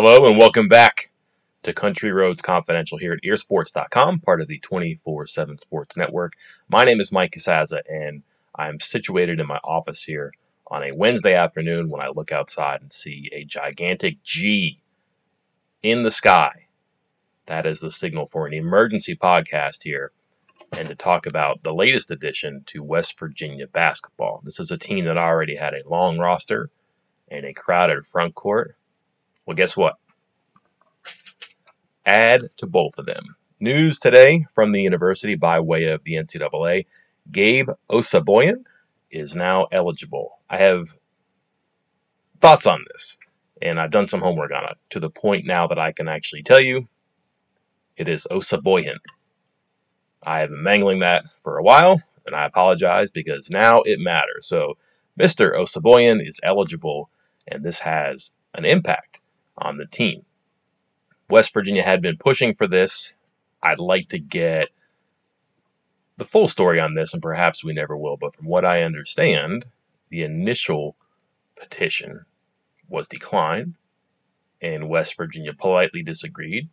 Hello and welcome back to Country Roads Confidential here at earsports.com, part of the 24 7 Sports Network. My name is Mike Casazza, and I'm situated in my office here on a Wednesday afternoon when I look outside and see a gigantic G in the sky. That is the signal for an emergency podcast here and to talk about the latest addition to West Virginia basketball. This is a team that already had a long roster and a crowded front court. Well, guess what? Add to both of them. News today from the university by way of the NCAA Gabe Osabuohien is now eligible. I have thoughts on this, and I've done some homework on it to the point now that I can actually tell you it is Osabuohien. I have been mangling that for a while, and I apologize because now it matters. So, Mr. Osabuohien is eligible, and this has an impact on the team. West Virginia had been pushing for this. I'd like to get the full story on this, and perhaps we never will, but from what I understand, the initial petition was declined, and West Virginia politely disagreed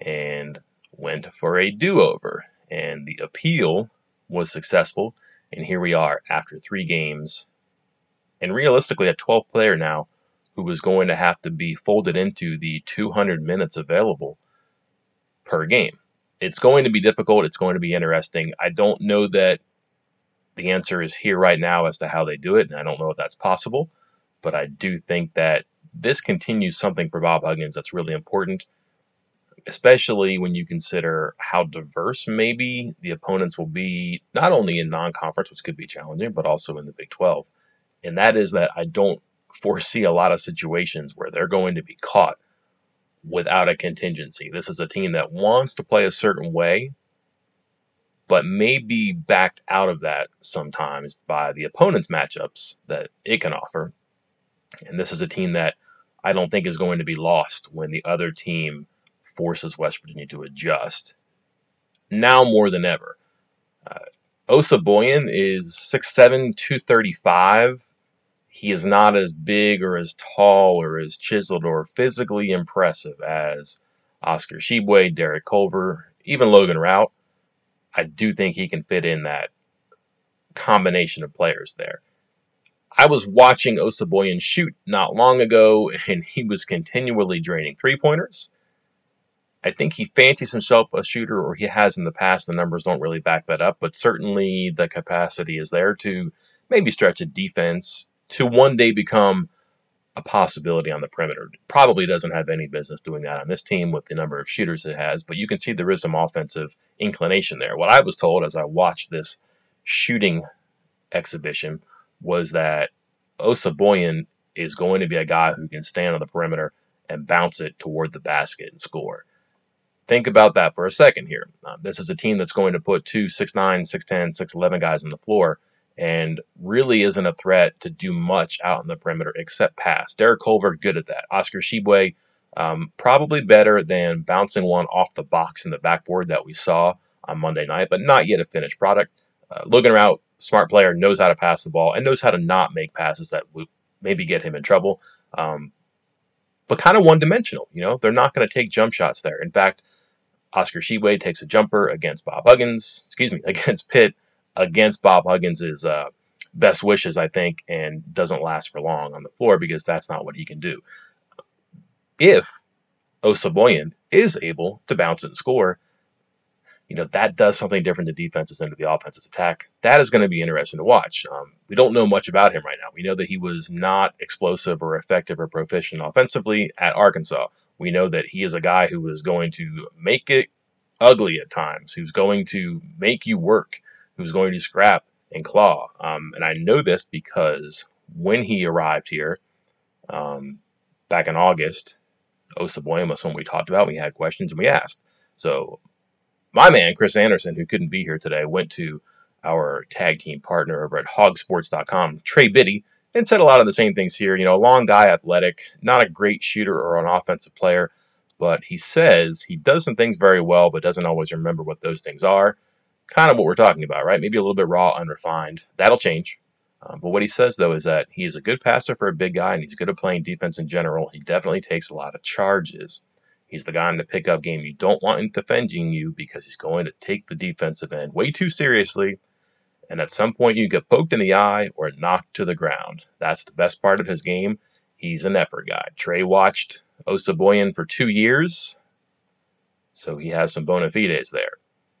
and went for a do over. And the appeal was successful, and here we are after three games, and realistically, a 12 player now who was going to have to be folded into the 200 minutes available per game it's going to be difficult. It's going to be interesting. I don't know that the answer is here right now as to how they do it, and I don't know if that's possible. But I do think that this continues something for Bob Huggins that's really important, especially when you consider how diverse maybe the opponents will be, not only in non conference, which could be challenging, but also in the Big 12. And that is that I don't foresee a lot of situations where they're going to be caught without a contingency. This is a team that wants to play a certain way, but may be backed out of that sometimes by the opponent's matchups that it can offer. And this is a team that I don't think is going to be lost when the other team forces West Virginia to adjust. Now more than ever. Uh, Osabuohien is 6'7, 235 he is not as big or as tall or as chiseled or physically impressive as Oscar Tshiebwe, Derek Culver, even Logan Routt. I do think he can fit in that combination of players there. I was watching Osabuohien shoot not long ago, and he was continually draining three pointers. I think he fancies himself a shooter, or he has in the past. The numbers don't really back that up, but certainly the capacity is there to maybe stretch a defense to one day become a possibility on the perimeter. Probably doesn't have any business doing that on this team with the number of shooters it has, but you can see there is some offensive inclination there. What I was told as I watched this shooting exhibition was that Osabuohien is going to be a guy who can stand on the perimeter and bounce it toward the basket and score. Think about that for a second here. Uh, this is a team that's going to put two 6'9, 6'10, 6'11 guys on the floor and really isn't a threat to do much out in the perimeter except pass. Derek Culver, good at that. Oscar Tshiebwe, um, probably better than bouncing one off the box in the backboard that we saw on Monday night, but not yet a finished product. Uh, Logan Routt, smart player, knows how to pass the ball and knows how to not make passes that would maybe get him in trouble. Um, but kind of one dimensional, you know, they're not going to take jump shots there. In fact, Oscar Tshiebwe takes a jumper against Bob Huggins, excuse me, against Pitt against Bob Huggins' uh, best wishes, I think, and doesn't last for long on the floor because that's not what he can do. If Osabuohien is able to bounce and score, you know, that does something different to defenses into the offense's attack. That is going to be interesting to watch. Um, we don't know much about him right now. We know that he was not explosive or effective or proficient offensively at Arkansas. We know that he is a guy who is going to make it ugly at times, who's going to make you work who's going to scrap and claw. Um, and I know this because when he arrived here um, back in August, was someone we talked about. We had questions and we asked. So my man, Chris Anderson, who couldn't be here today, went to our tag team partner over at hogsports.com, Trey Biddy, and said a lot of the same things here. You know, a long guy, athletic, not a great shooter or an offensive player, but he says he does some things very well, but doesn't always remember what those things are kind of what we're talking about, right? Maybe a little bit raw, unrefined. That'll change. Um, but what he says, though, is that he is a good passer for a big guy and he's good at playing defense in general. He definitely takes a lot of charges. He's the guy in the pickup game you don't want him defending you because he's going to take the defensive end way too seriously. And at some point, you get poked in the eye or knocked to the ground. That's the best part of his game. He's an effort guy. Trey watched Osabuohien for two years, so he has some bona fides there.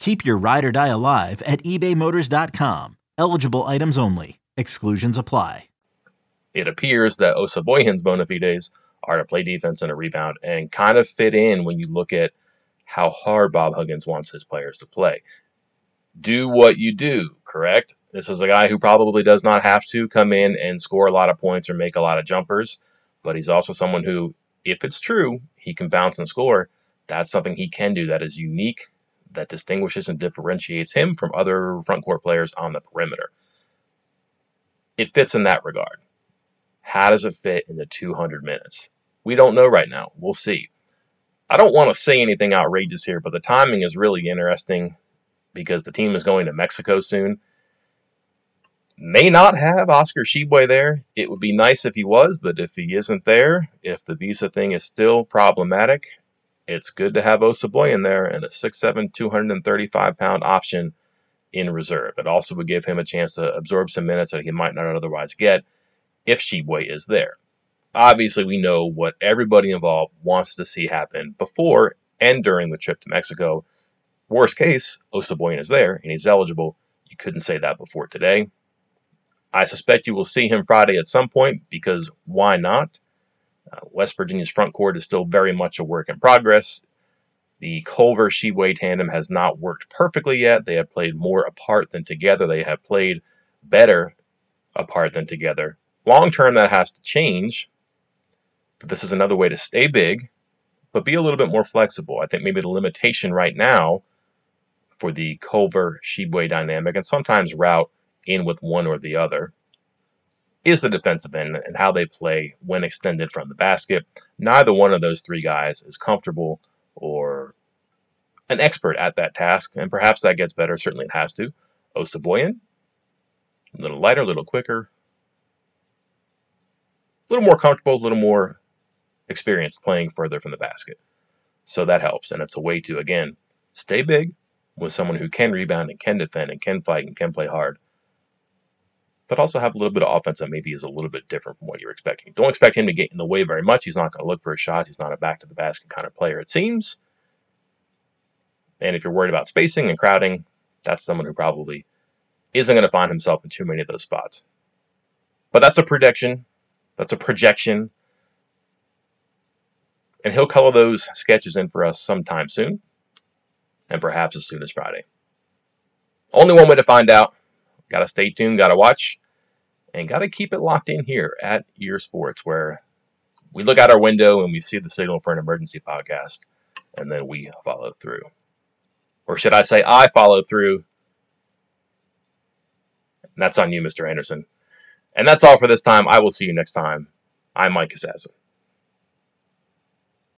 Keep your ride or die alive at ebaymotors.com. Eligible items only. Exclusions apply. It appears that Osabuohien's bona fides are to play defense and a rebound and kind of fit in when you look at how hard Bob Huggins wants his players to play. Do what you do, correct? This is a guy who probably does not have to come in and score a lot of points or make a lot of jumpers, but he's also someone who, if it's true, he can bounce and score. That's something he can do that is unique, that distinguishes and differentiates him from other front court players on the perimeter. It fits in that regard. How does it fit in the 200 minutes? We don't know right now. We'll see. I don't want to say anything outrageous here, but the timing is really interesting because the team is going to Mexico soon. May not have Oscar Tshiebwe there. It would be nice if he was, but if he isn't there, if the visa thing is still problematic, it's good to have Osabuohien there and a 6'7, 235 pound option in reserve. It also would give him a chance to absorb some minutes that he might not otherwise get if Tshiebwe is there. Obviously, we know what everybody involved wants to see happen before and during the trip to Mexico. Worst case, Osabuohien is there and he's eligible. You couldn't say that before today. I suspect you will see him Friday at some point because why not? Uh, West Virginia's front court is still very much a work in progress. The Culver Tshiebwe tandem has not worked perfectly yet. They have played more apart than together. They have played better apart than together. Long term, that has to change. But this is another way to stay big, but be a little bit more flexible. I think maybe the limitation right now for the Culver Tshiebwe dynamic, and sometimes Routt in with one or the other is the defensive end and how they play when extended from the basket. Neither one of those three guys is comfortable or an expert at that task, and perhaps that gets better. Certainly it has to. Osabuohien, a little lighter, a little quicker, a little more comfortable, a little more experienced playing further from the basket. So that helps, and it's a way to, again, stay big with someone who can rebound and can defend and can fight and can play hard but also have a little bit of offense that maybe is a little bit different from what you're expecting. Don't expect him to get in the way very much. He's not going to look for his shots. He's not a back to the basket kind of player, it seems. And if you're worried about spacing and crowding, that's someone who probably isn't going to find himself in too many of those spots. But that's a prediction. That's a projection. And he'll color those sketches in for us sometime soon, and perhaps as soon as Friday. Only one way to find out. Got to stay tuned, got to watch, and got to keep it locked in here at Ear Sports, where we look out our window and we see the signal for an emergency podcast, and then we follow through. Or should I say, I follow through? And that's on you, Mr. Anderson. And that's all for this time. I will see you next time. I'm Mike Casazza.